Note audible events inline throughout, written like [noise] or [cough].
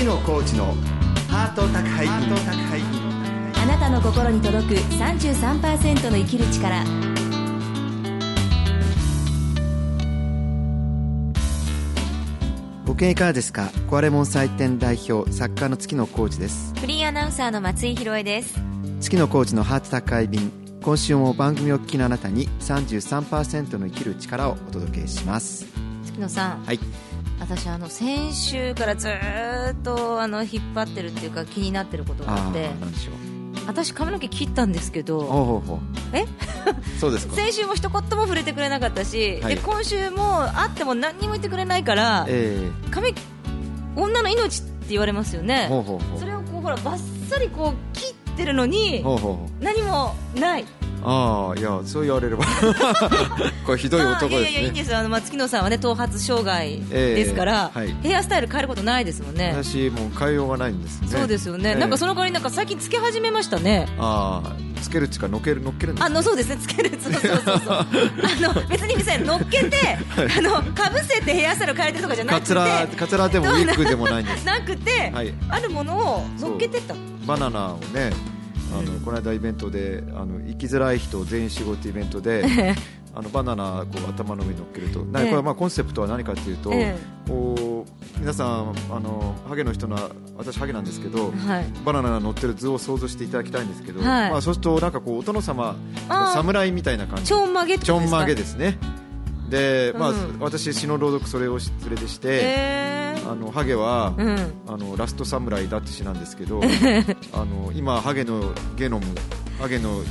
月野コーチのハート宅配便。あなたの心に届く33%の生きる力。ご機嫌いかがですか？壊れ物祭典代表作家の月野コーチです。フリーアナウンサーの松井博恵です。月野コーチのハート宅配便今週も番組を聞きのあなたに33%の生きる力をお届けします。月野さん。はい私あの先週からずーっとあの引っ張ってるっていうか気になってることがあって私髪の毛切ったんですけどえ？[laughs] そうですか。先週も一言も触れてくれなかったし、はい。で今週も会っても何にも言ってくれないからえ髪女の命って言われますよえねそれをこうほらバッサリこう切ってるのに何もないああいやそう言われれば。[laughs] これひどい男まあいやいやいいんです。あの、まあ、月野さんはね頭髪障害ええですから、はい。ヘアスタイル変えることないですもんね。私もう変えようがないんですね。そうですよね、ええ。なんかその代わりなんか最近つけ始めましたね。ああつけるっていうかのっけるのっけるんですあのそうですね。つけるそうそうそうそう。[laughs] あの別にさ乗っけて、あのかぶせてヘアスタイル変えてるとかじゃなくてカツラカツラでもウィッグでもないんです。なくて、はい。あるものを乗っけてったバナナをねあの、うん。この間イベントであの生きづらい人全員仕事イベントで [laughs] あのバナナこう頭の上に乗っけると、なええ。これはまあコンセプトは何かというと、えこう皆さんあのハゲの人の私ハゲなんですけど、はい。バナナが乗ってる図を想像していただきたいんですけど、はい。まあそうするとなんかこうお殿様侍みたいな感じ。ちょんまげちょんまげですね。で、まあうん。私詩の朗読それを連れでして、へあのハゲは、ーうん。あのラストサムライだって詩なんですけど [laughs] あの今ハゲのゲノムハゲの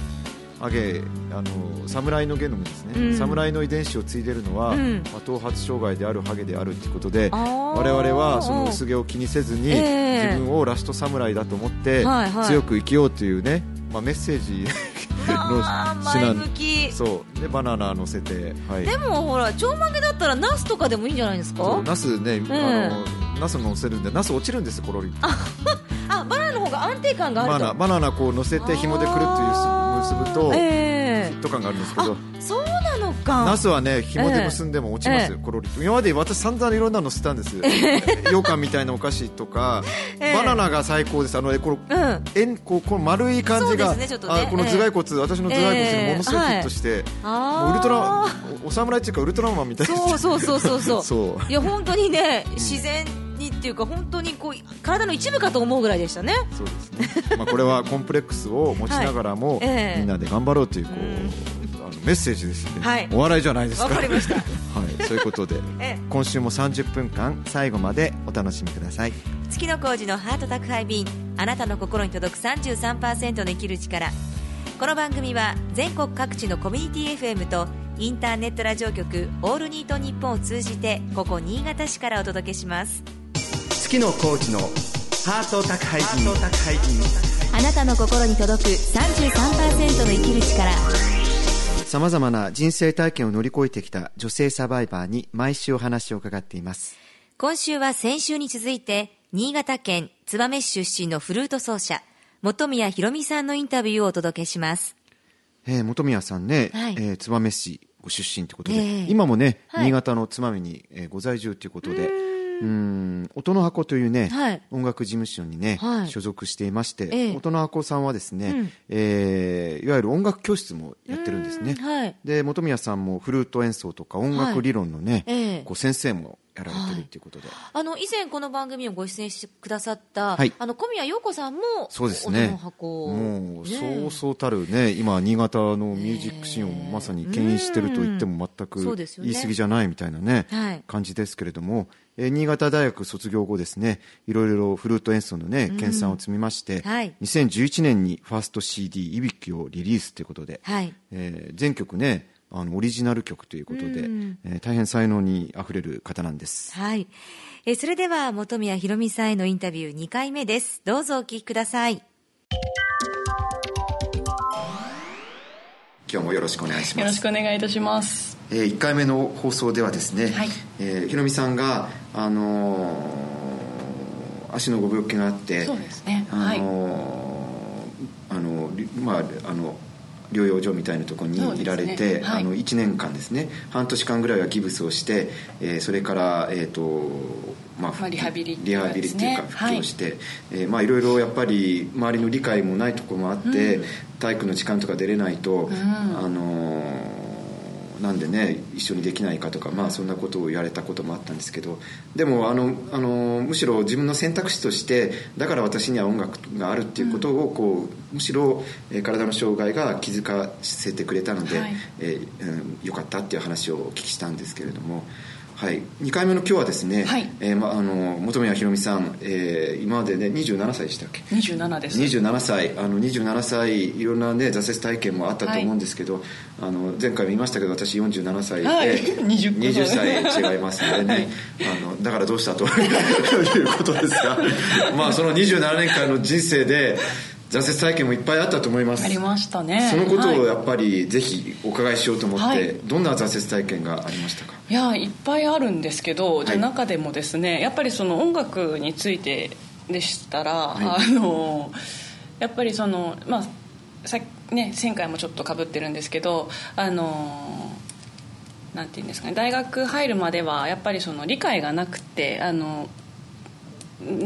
ハゲあの侍のゲノムですね、うん。侍の遺伝子を継いでるのは、うん。まあ、頭髪障害であるハゲであるということで我々はその薄毛を気にせずに、ええ。自分をラスト侍だと思って、はいはい。強く生きようというね、まあ、メッセージ前向き。そう。でバナナ乗せて、はい、でもほらちょんまげだったらナスとかでもいいんじゃないですか？ナスね、あのナス乗せるんでナス落ちるんですコロリ。[laughs] あバナナの方が安定感があると。バナナバナナこう乗せて紐でくるっという結ぶと、えフィット感があるんですけど。えそうかナスはね紐で結んでも落ちますよ、ええ。コロリと。今まで私散々いろんなの乗せたんです。羊羹みたいなお菓子とか、[laughs] ええ。バナナが最高です。あのこのうん。円こうこの丸い感じが、ねね。あこの頭蓋骨、私の頭蓋骨にものすごくフィットして、あもうウルトラあおお侍っていうかウルトラマンみたいな。そうそうそうそう。[laughs] そう。そういや本当にね自然にっていうか本当にこう体の一部かと思うぐらいでしたね。そうですね、まあ、これはコンプレックスを持ちながらも、はい。ええ。みんなで頑張ろうというこう、あのメッセージですね、はい。お笑いじゃないですか。わかりました。[laughs] はい、そういうことで [laughs] ええ。今週も30分間最後までお楽しみください。月の工事のハート宅配便あなたの心に届く33%の生きる力。この番組は全国各地のコミュニティ FM とインターネットラジオ局オールニートニッポンを通じてここ新潟市からお届けします。月のコーチのハート宅配便。あなたの心に届く33%の生きる力さまざまな人生体験を乗り越えてきた女性サバイバーに毎週お話を伺っています。今週は先週に続いて新潟県燕市出身のフルート奏者本宮ひろみさんのインタビューをお届けします。えー本宮さんね、はい。えー燕市ご出身ということで、ええ今もね、はい。新潟の燕に、えーご在住ということでうん。音の箱というね、はい。音楽事務所にね、はい。所属していまして、ええ。音の箱さんはですね、うん。えーいわゆる音楽教室もやってるんですね。うん。はい。で本宮さんもフルート演奏とか音楽理論のね、ええ。こう先生もやられてるっていうことで、あの以前この番組をご出演してくださった、はい。あの小宮陽子さんもそうですね。音の箱もうねそうそうたるね今新潟のミュージックシーンをまさに牽引してると言っても全く言い過ぎじゃないみたいなねはい。感じですけれども、えー新潟大学卒業後ですねいろいろフルート演奏のね研鑽を積みまして、はい。2011年にファースト CD「いびき」をリリースということで、はい。えー全曲ねあのオリジナル曲ということで、うん。えー大変才能にあふれる方なんです。はい。えそれでは本宮ひろみさんへのインタビュー2回目です。どうぞお聞きください今日もよろしくお願いしますよろしくお願いいたします。えー、1回目の放送ではですね、はいえーひろみさんが、あのー足のご病気があってそうですね。あはい。のーあのりまああの療養所みたいなところにいられて、ねはい。あの1年間ですね。半年間ぐらいはギブスをして、えーそれから、えーとまあまあリハビリリハビリっていうか復帰をして、えーまあいろいろやっぱり周りの理解もないところもあって、体育の時間とか出れないと、ん。あのーなんでね一緒にできないかとか、まあ、そんなことを言われたこともあったんですけどでもあのあのむしろ自分の選択肢としてだから私には音楽があるっていうことをこう、むしろ、えー体の障害が気づかせてくれたので、はいえーうんよかったっていう話をお聞きしたんですけれども。はい、2回目の今日はですね、はい。えーまあ、あの本宮ひろみさん、えー今までね27歳でしたっけ？27です。27歳。あの27歳いろんなね挫折体験もあったと思うんですけど、あの前回も言いましたけど私47歳で、はい。[laughs] 20 20歳違いますのでね、[laughs] あのだからどうしたということですが。まあその27年間の人生で挫折体験もいっぱいあったと思います。ありましたね。そのことをはい。やっぱりぜひお伺いしようと思って、はい。どんな挫折体験がありましたか？いやいっぱいあるんですけど、じゃあはい中でもですねやっぱりその音楽についてでしたら、はい。あのやっぱりそのまあさね前回もちょっとかぶってるんですけどあのなんていうんですかね大学入るまではやっぱりその理解がなくてあの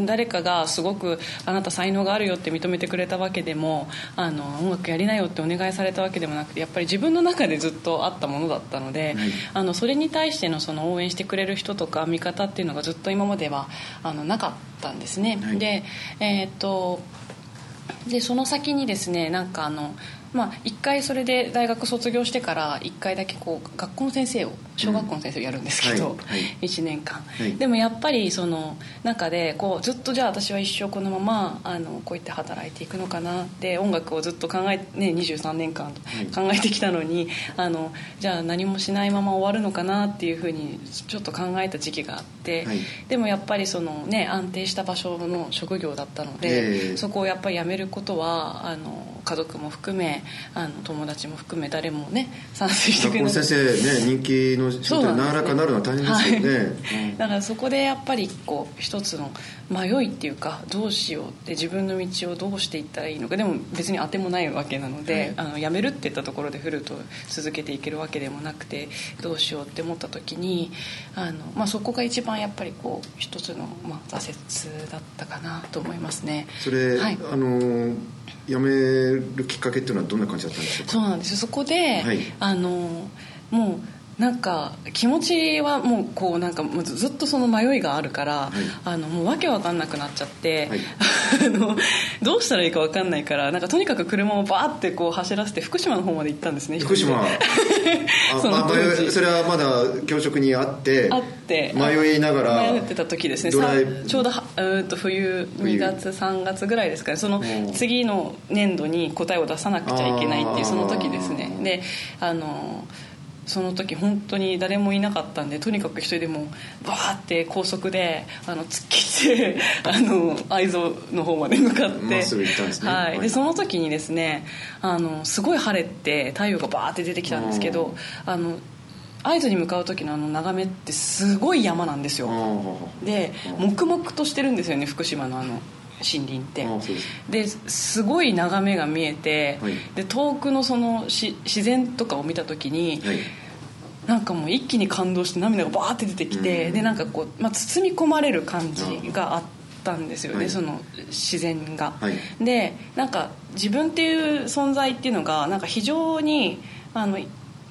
誰かがすごくあなた才能があるよって認めてくれたわけでもあの音楽やりなよってお願いされたわけでもなくてやっぱり自分の中でずっとあったものだったので、はい。あのそれに対してのその応援してくれる人とか味方っていうのがずっと今まではあのなかったんですね、はい。でえーっとでその先にですねなんかあのまあ一回それで大学卒業してから一回だけこう学校の先生を小学校の先生をやるんですけど、はい。はい。1年間、はい。でもやっぱりその中でこうずっとじゃあ私は一生このままあのこうやって働いていくのかなって音楽をずっと考え、ね、23年間考えてきたのに、あのじゃあ何もしないまま終わるのかなっていうふうにちょっと考えた時期があって、はい。でもやっぱりその、ね、安定した場所の職業だったので、ええ。そこをやっぱり辞めることはあの家族も含めあの友達も含め誰もね賛成してくれなかった先生ね人気の仕事になかなかなるのは大変ですよね、はいだからそこでやっぱりこう一つの迷いっていうかどうしようって自分の道をどうしていったらいいのか。でも別に当てもないわけなので、あの辞めるって言ったところでフルートを続けていけるわけでもなくてどうしようって思った時にあの、まあ、そこが一番やっぱりこう一つの、まあ、挫折だったかなと思いますね。それ、はい。あの辞めるきっかけっていうのはどんな感じだったんでしょうか？そうなんですよ。そこで、はい。あのもうなんか気持ちはもうこうなんかずっとその迷いがあるから、あのもうわけわかんなくなっちゃって、はい。[laughs] あのどうしたらいいかわかんないからなんかとにかく車をバーってこう走らせて福島の方まで行ったんですね福島。[laughs] あそのまあそれはまだ教職にあってあって。迷いながら迷ってた時ですね。ちょうどはうーんと冬2月3月ぐらいですかねそのうん。次の年度に答えを出さなくちゃいけないっていうその時ですね。であのその時本当に誰もいなかったんでとにかく一人でもうバーって高速であの突っ切って [laughs] あの会津の方まで向かって。まっすぐ行ったんですね。はい。はい。でその時にですねあのすごい晴れて太陽がバーって出てきたんですけどあの会津に向かう時のあの眺めってすごい山なんですよ。あで黙々としてるんですよね福島のあの森林って。ですごい眺めが見えて、はい。で遠くのそのし自然とかを見た時に、はい。なんかもう一気に感動して涙がバーって出てきて、うん。でなんかこう、まあ、包み込まれる感じがあったんですよね、はい。その自然が、はい。でなんか自分っていう存在っていうのがなんか非常にあの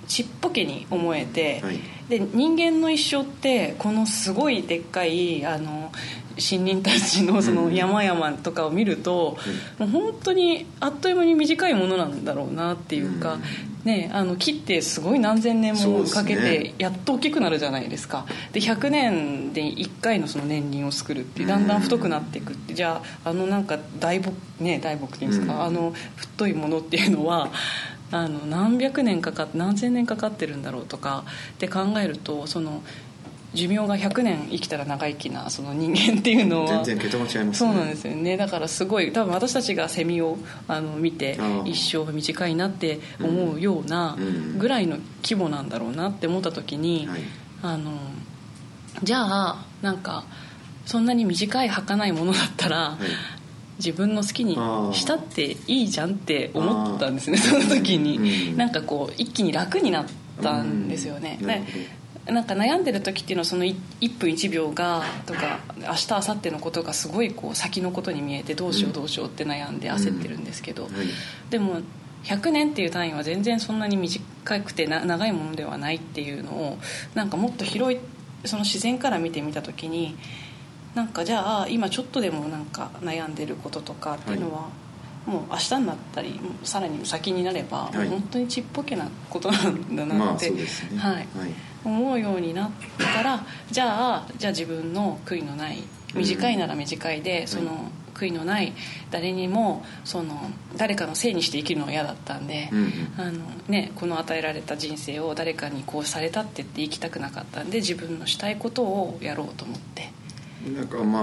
ちっぽけに思えて、はい。で人間の一生ってこのすごいでっかいあの森林たちのその山々とかを見ると、もう本当にあっという間に短いものなんだろうなっていうか、ね、あの木ってすごい何千年もかけてやっと大きくなるじゃないですか。で100年で1回のその年輪を作るってだんだん太くなっていくって。じゃああのなんか大木ね大木っていうんですか、うん。あの太いものっていうのはあの何百年かかって何千年かかってるんだろうとかって考えるとその寿命が100年生きたら長生きなその人間っていうのは全然桁が違いますそうなんですよね。だからすごい多分私たちがセミをあの見て一生が短いなって思うようなうん。ぐらいの規模なんだろうなって思った時に、はい。あのじゃあなんかそんなに短い儚いものだったら、はい。自分の好きにしたっていいじゃんって思ったんですねその時に、うん、なんかこう一気に楽になったんですよね、うん、なんか悩んでる時っていうのはその1分1秒がとか明日明後日のことがすごいこう先のことに見えてどうしようどうしようって悩んで焦ってるんですけど、でも100年っていう単位は全然そんなに短くて長いものではないっていうのをなんかもっと広いその自然から見てみた時になんかじゃあ今ちょっとでもなんか悩んでることとかっていうのは、もう明日になったりさらに先になれば、はい、本当にちっぽけなことなんだなって、はい、思うようになったらじゃあじゃあ自分の悔いのない短いなら短いで、その悔いのない誰にもその誰かのせいにして生きるのは嫌だったんで、あのね、この与えられた人生を誰かにこうされたって言って生きたくなかったんで自分のしたいことをやろうと思って。なんかまあ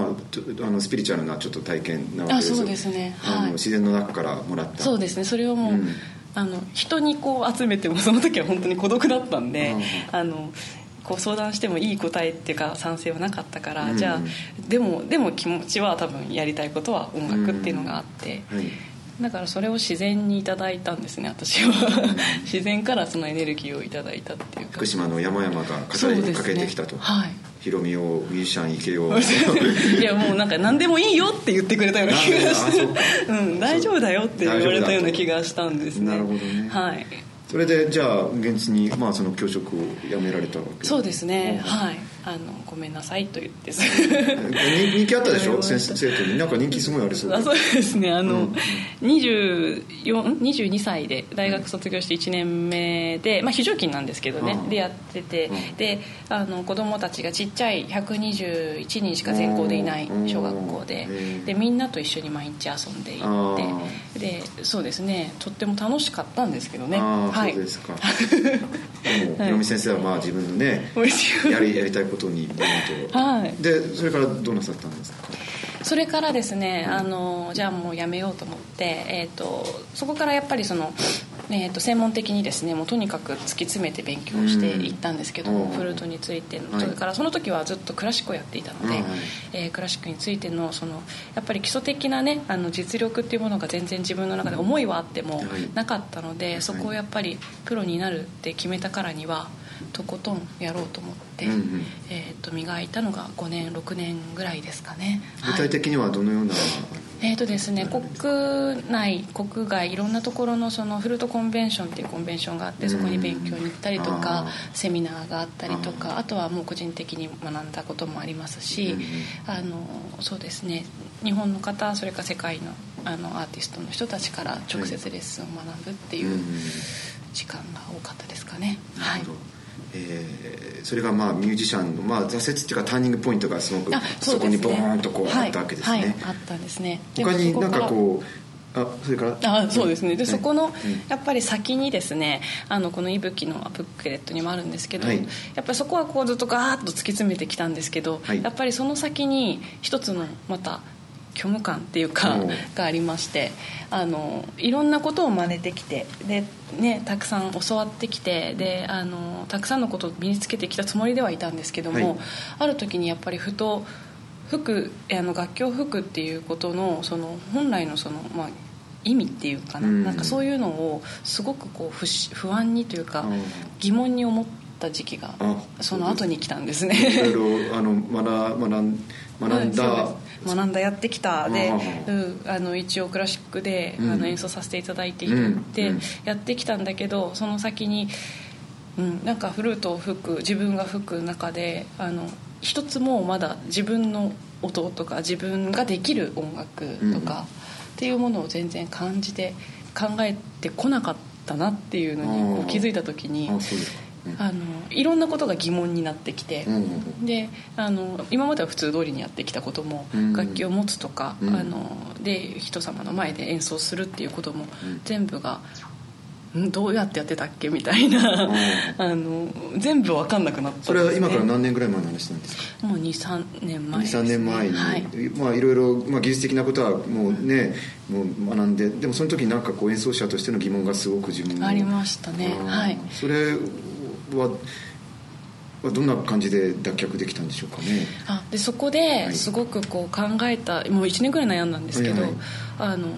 あのスピリチュアルなちょっと体験なわけですあそうですね、はい、自然の中からもらった。そうですね。それをもう、うん、あの人にこう集めてもその時は本当に孤独だったんで、うん、あのこう相談してもいい答えっていうか賛成はなかったから、うん、じゃあでもでも気持ちは多分やりたいことは音楽っていうのがあって、はい。だからそれを自然にいただいたんですね私は。[laughs] 自然からそのエネルギーをいただいたっていうか。福島の山々が語りかけてきたと、ね、はいヒロミをミュージシャン行けよ [laughs] いやもうなんか何でもいいよって言ってくれたような気がして。うん、大丈夫だよって言われたような気がしたんですねなるほどね。はい。それでじゃあ現実に、まあ、その教職を辞められたわけ。そうですね。はいあのごめんなさいと言って [laughs] 人気あったでしょ？先生徒になんか人気すごいありそうあそうですね。あの、うん、22歳で大学卒業して1年目で、まあ、非常勤なんですけどね。でやってて、うん、であの子供たちがちっちゃい121人しか全校でいない小学校で。でみんなと一緒に毎日遊んでいって。でそうですね。とっても楽しかったんですけどね。はい、そうですか。[laughs] でも、はい、先生はまあ自分のね [laughs] やりやりたいことにはい、でそれからどうなさったんですか？それからですね、あのじゃあもうやめようと思って、えーと、そこからやっぱりその、えーと、専門的にですねもうとにかく突き詰めて勉強していったんですけども、フルートについての、それからその時はずっとクラシックをやっていたので、はい、えー、クラシックについてのそのやっぱり基礎的なねあの実力っていうものが全然自分の中で思いはあってもなかったので、そこをやっぱりプロになるって決めたからにはとことんやろうと思って、うんうん、えー、と磨いたのが5年6年ぐらいですかね。具体的にはどのような、はい、えーとですね、国内国外いろんなところのそのフルートコンベンションっていうコンベンションがあってそこに勉強に行ったりとか、セミナーがあったりとかあとはもう個人的に学んだこともありますし、あのそうですね日本の方それから世界のあのアーティストの人たちから直接レッスンを学ぶっていう時間が多かったですかね。はいえー、それがまあミュージシャンの、まあ、挫折っていうかターニングポイントがすごくそ,、こにボーンとこうあったわけですね、はい。はい、あったんですね。他になんかこうあそれから？あそうですね。で、そこのやっぱり先にですねあのこの「いぶき」のブックレットにもあるんですけど、はい、やっぱりそこはこうずっとガーッと突き詰めてきたんですけど、はい、やっぱりその先に一つのまた虚無感っていうかがありましてあのいろんなことを真似てきてで、ね、たくさん教わってきてであのたくさんのことを身につけてきたつもりではいたんですけども、はい、ある時にやっぱりふと服あの楽器を吹くっていうことのその本来のその、まあ、意味っていうかな,、なんかそういうのをすごくこう不不安にというか疑問に思った時期がその後に来たんですね。いろいろあの学学 [laughs] 学んだ、学んだやってきたで、うん、あの一応クラシックで、あの演奏させていただいていて、やってきたんだけどその先に、うん、なんかフルートを吹く自分が吹く中であの一つもまだ自分の音とか自分ができる音楽とか、っていうものを全然感じて考えてこなかったなっていうのにこう気づいた時に。あのいろんなことが疑問になってきて、であの今までは普通通りにやってきたことも、楽器を持つとか、あので人様の前で演奏するっていうことも、全部がどうやってやってたっけ？みたいな [laughs] あの全部分かんなくなった、ね、それは今から何年ぐらい前の話なんですか？もう23年前です、ね、23年前に、はい、まあいろいろ、まあ、技術的なことはもうね、もう学んででもその時なんかこう演奏者としての疑問がすごく自分ありましたね。はい。それはどんな感じで脱却できたんでしょうかね。あでそこですごくこう考えたもう1年ぐらい悩んだんですけど、はいはい。あの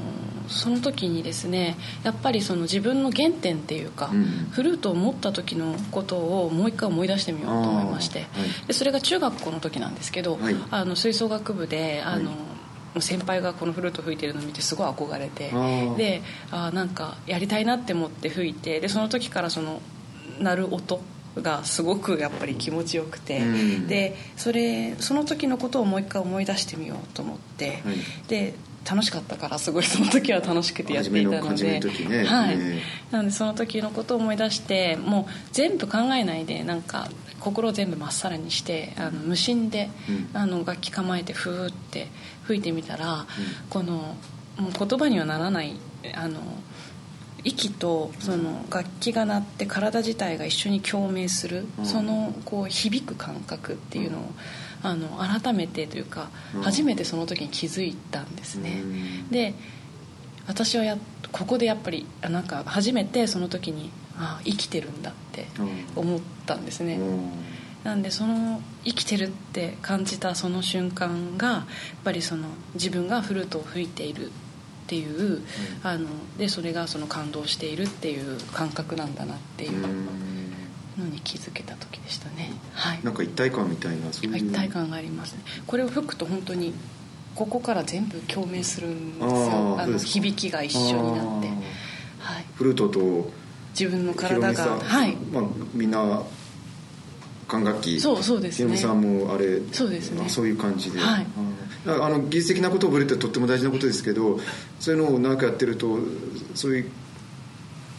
その時にですねやっぱりその自分の原点っていうか、うんフルートを持った時のことをもう一回思い出してみようと思いまして、はい。でそれが中学校の時なんですけど、はい。あの吹奏楽部であの、はい。先輩がこのフルート吹いてるのを見てすごい憧れてであーなんかやりたいなって思って吹いてでその時からその鳴る音がすごくやっぱり気持ちよくて、うん。でそれその時のことをもう一回思い出してみようと思って、はい。で楽しかったからすごいその時は楽しくてやっていたのではい。ね。なのでその時のことを思い出してもう全部考えないでなんか心を全部まっさらにしてあの無心で、うん。あの楽器構えてふーって吹いてみたら、このもう言葉にはならないあの息とその楽器が鳴って体自体が一緒に共鳴する、うん。そのこう響く感覚っていうのをあの改めてというか、うん。初めてその時に気づいたんですね、うん。で私はやここでやっぱりあなんか初めてその時にあ生きてるんだって思ったんですね、うん。なんでその生きてるって感じたその瞬間がやっぱりその自分がフルートを吹いているっていう、あのでそれがその感動しているっていう感覚なんだなっていううん。のに気づけた時でしたね、はい。なんか一体感みたいなそういう。一体感がありますね。これを吹くと本当にここから全部共鳴するんですよ。あの響きが一緒になって、はい、フルートと自分のヒ体がはい。まあ、みんな管楽器。そうそうですね。ヒロミさんもあれそうですね。あそういう感じで、はい。あのあの技術的なことを覚えるってとっても大事なことですけどそういうのを長くやってるとそういう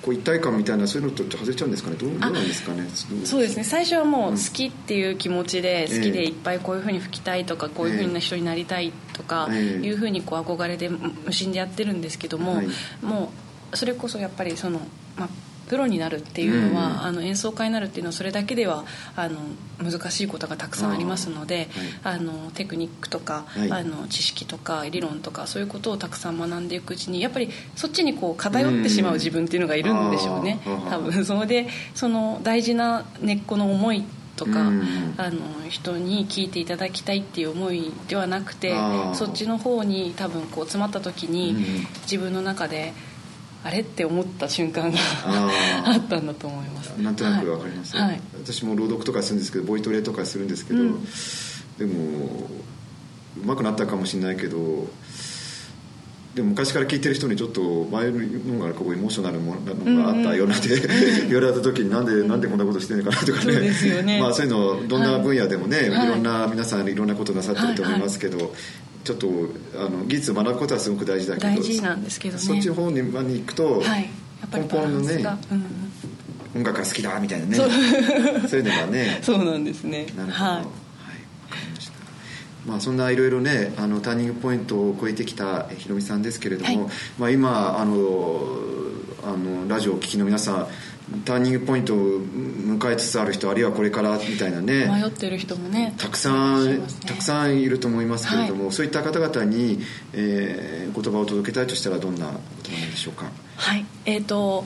こう一体感みたいなそういうのと外れちゃうんですかね。どうどうなんですかね。そうですね。最初はもう好きっていう気持ちでうん好きでいっぱいこういうふうに吹きたいとかこういうふうな人になりたいとかええ。いうふうにこう憧れで無心でやってるんですけども、はい。もうそれこそやっぱりその、まあ、プロになるっていうのは、うんあの演奏家になるっていうのはそれだけではあの難しいことがたくさんありますのであ、のテクニックとか、はい。あの知識とか理論とかそういうことをたくさん学んでいくうちにやっぱりそっちにこう偏ってしまう自分っていうのがいるんでしょうね、うん多分。それでその大事な根っこの思いとか、うんあの人に聞いていただきたいっていう思いではなくてそっちの方に多分こう詰まった時に、うん。自分の中であれ？って思った瞬間があったんだと思います。なんとなくわかります、はい、はい私も朗読とかするんですけどボイトレとかするんですけど、うん。でもうまくなったかもしれないけどでも昔から聞いてる人にちょっと前のがこうエモーショナルなのがあったようなって、言われた時になんでなんでこんなことしてるのかなとかね。まあ、そういうのどんな分野でもね、はい。い、ろんな皆さんいろんなことなさってると思いますけど、ちょっとあの技術を学ぶことはすごく大事だけど大事なんですけどね。そっちの方にまあに行くと、はい。やっぱりバランスが、うんうん。音楽が好きだみたいなね。そう。[laughs] いうのがね。[laughs] そうなんですね。なるほど、はい。はい。わかりました。まあ、そんないろいろねあのターニングポイントを超えてきたえひろみさんですけれども、はい。まあ、今あのあのラジオをお聞きの皆さんターニングポイントを迎えつつある人あるいはこれからみたいなね迷ってる人もねたくさん、ね。たくさんいると思いますけれども、そういった方々に、えー言葉を届けたいとしたらどんな言葉なんでしょうか？はい。えー、と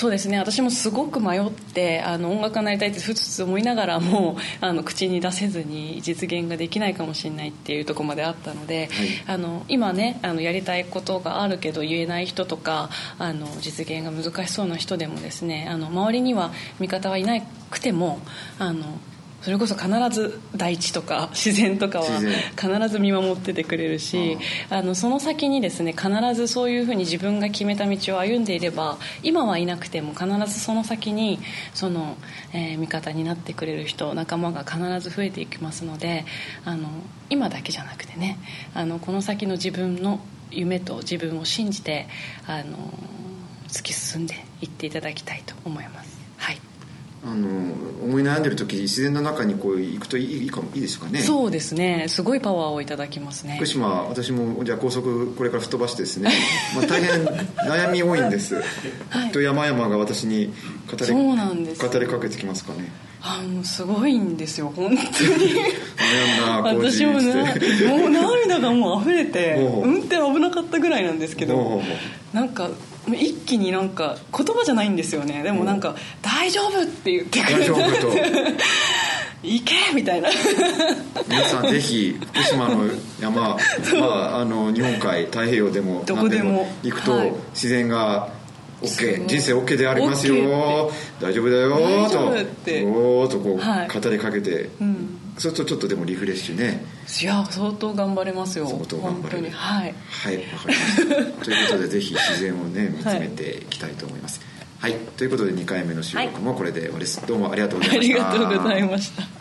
そうですね。私もすごく迷ってあの音楽家になりたいってふつふつ思いながらも [laughs] あの口に出せずに実現ができないかもしれないっていうところまであったので、あの今ねあのやりたいことがあるけど言えない人とかあの実現が難しそうな人でもですねあの周りには味方はいなくてもあのそれこそ必ず大地とか [laughs] 自然とかは必ず見守っててくれるしあのその先にですね必ずそういうふうに自分が決めた道を歩んでいれば今はいなくても必ずその先にその、えー味方になってくれる人仲間が必ず増えていきますのであの今だけじゃなくてねあのこの先の自分の夢と自分を信じてあの突き進んでいっていただきたいと思います。はいあの思い悩んでる時自然の中にこう行くといいいいかもいいですかね。そうですね。すごいパワーをいただきますね。福島私もじゃあ高速これから吹っ飛ばしてですね、[laughs] まあ、大変悩み多いんです、はい。と山々が私に語りそうなんです。語りかけてきますかね。あのすごいんですよ本当に。悩んだ私もなしてもう涙がもう溢れて運転危なかったぐらいなんですけどなんか一気になんか言葉じゃないんですよね。でもなんか「大丈夫!」って言ってくれて。大丈夫と。[laughs] 行けみたいな。皆さんぜひ福島の山、まあ、あの日本海太平洋でもどこでも。何行くと、はい。自然が OK 人生 OK でありますよ。大丈夫だよと。って。おーっとこう、はい。語りかけて、うんそうするとちょっとでもリフレッシュね。いや相当頑張れますよ。相当頑張れる。はい。はいわかりました。[laughs] ということでぜひ自然をね見つめていきたいと思います。はい、ということで2回目の収録もこれで終わりです、どうもありがとうございあました。りがとうございました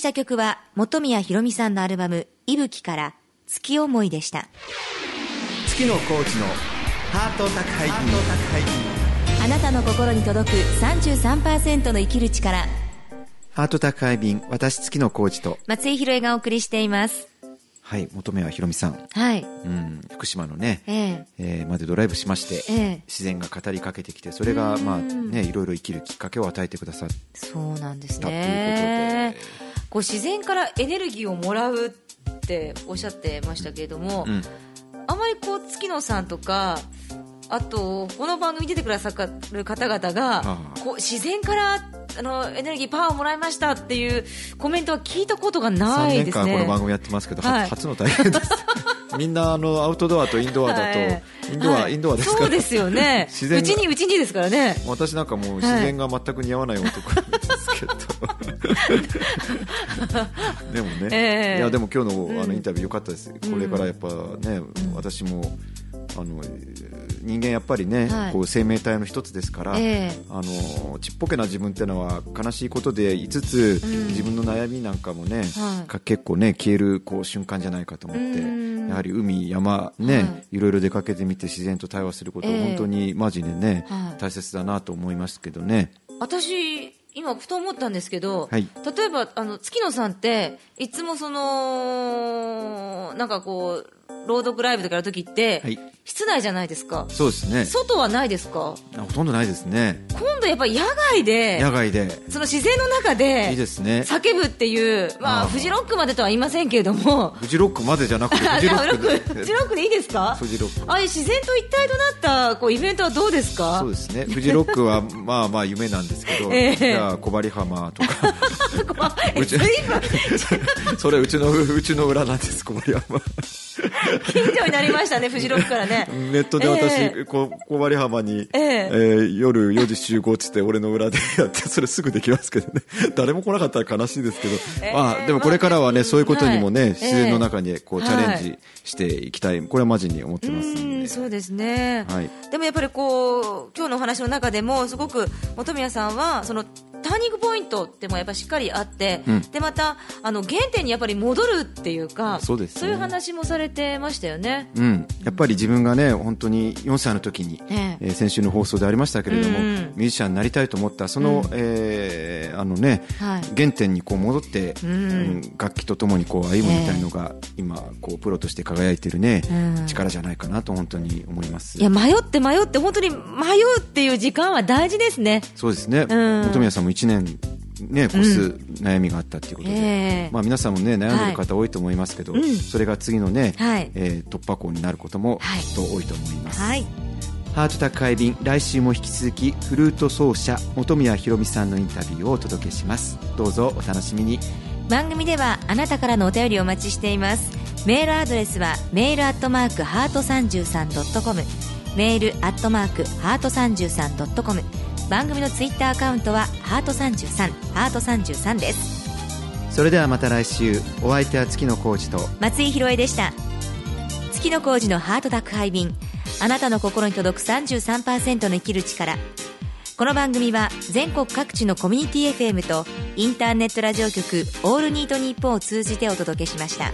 した曲は本宮ひろみさんのアルバム「いぶき」から「月思い」でした。月のコーチのハート宅配便。あなたの心に届く33%の生きる力。ハート宅配便私月のコーチと。松井宏恵がお送りしています。はい本宮ひろみさん、はい。うん、福島のね、ええ。えーまでドライブしまして、ええ。自然が語りかけてきてそれがまあねいろいろ生きるきっかけを与えてくださっそうなんで。すたということね。でこう自然からエネルギーをもらうっておっしゃってましたけれども、うん。あまりこう月野さんとかあとこの番組に出てくださる方々がこう自然からあのエネルギーパワーをもらいましたっていうコメントは聞いたことがな3いですね。年間この番組やってますけど、ははい。初の体験ですみんなあのアウトドアとインドアだと、はい。インドア、はい。インドアですから。そうですよね。[laughs] 自然が。うちにうちにですからね。私なんかもう自然が全く似合わない男なんですけど、[laughs] でもね、ええ。いやでも今日のあうん。のインタビュー良かったです、これからやっぱね、私もあの人間やっぱりね、はい。こう生命体の一つですから、ええ。あのちっぽけな自分ってのは悲しいことでいつつ、うん。自分の悩みなんかもね、結構ね消えるこう瞬間じゃないかと思って、うんやはり海山ね、はい。いろいろ出かけてみて自然と対話すること、ええ。本当にマジでね、はい。大切だなと思いますけどね。私今ふと思ったんですけど、はい。例えばあの月野さんっていつもそのなんかこう朗読ライブとかやるときって、はい。室内じゃないですか。そうですね。外はないですか？あほとんどないですね。今度やっぱり野外で野外で。その自然の中でいいですね。叫ぶっていう、まあ、フジロックまでとは言いませんけれども。フジロックまでじゃなくて [laughs] あフジロック。フジロックでいいですか？フジロック。ああいう自然と一体となったこうイベントはどうですか？そうですね。フジロックは [laughs] まあまあ夢なんですけど、ええ。じゃあ小針浜とか。えうちそれうちの [laughs] うちの裏なんです小針浜近所になりましたねフジロックからね。[laughs] ネットで私、ええ。こ小針浜に、ええ。えー夜4時集合っつって俺の裏でやって [laughs] それすぐできますけどね。誰も来なかったら悲しいですけど、ええ。まあ、でもこれからはね、そういうことにもね、はい。自然の中にこう、ええ。チャレンジしていきたい。これはマジに思ってますんで、うんそうですね、はい。でもやっぱりこう今日のお話の中でもすごく本宮さんはそのターニングポイントってもやっぱりしっかりあって、うん。でまたあの原点にやっぱり戻るっていうかそうですね。いう話もされてましたよね。うん、やっぱり自分がね本当に4歳の時に、えええー先週の放送でありましたけれども、うんミュージシャンになりたいと思ったその、えーあのね、はい。原点にこう戻って、うん。うん楽器とともにこう歩むみたいのが、今こうプロとして輝いてるね、うん。力じゃないかなと本当に思います。いや迷って迷って本当に迷うっていう時間は大事ですね。そうですね、うん。本宮さんも1年ね越す悩みがあったということで、ええ。まあ、皆さんもね悩んでる方多いと思いますけど、うん。それが次のね、はい。えー突破口になることもはい。きっと多いと思います、はい。ハートタック海便来週も引き続きフルート奏者本宮ひろみさんのインタビューをお届けします。どうぞお楽しみに。番組ではあなたからのお便りをお待ちしています。メールアドレスはメールアットマークハート 33.com メールアットマークハート 33.com 番組のツイッターアカウントはハート33ハート33です。それではまた来週お相手は月野浩二と松井宏恵でした。月の工事のハート宅配便。あなたの心に届く33%の生きる力。この番組は全国各地のコミュニティ FM とインターネットラジオ局オールニートニッポンを通じてお届けしました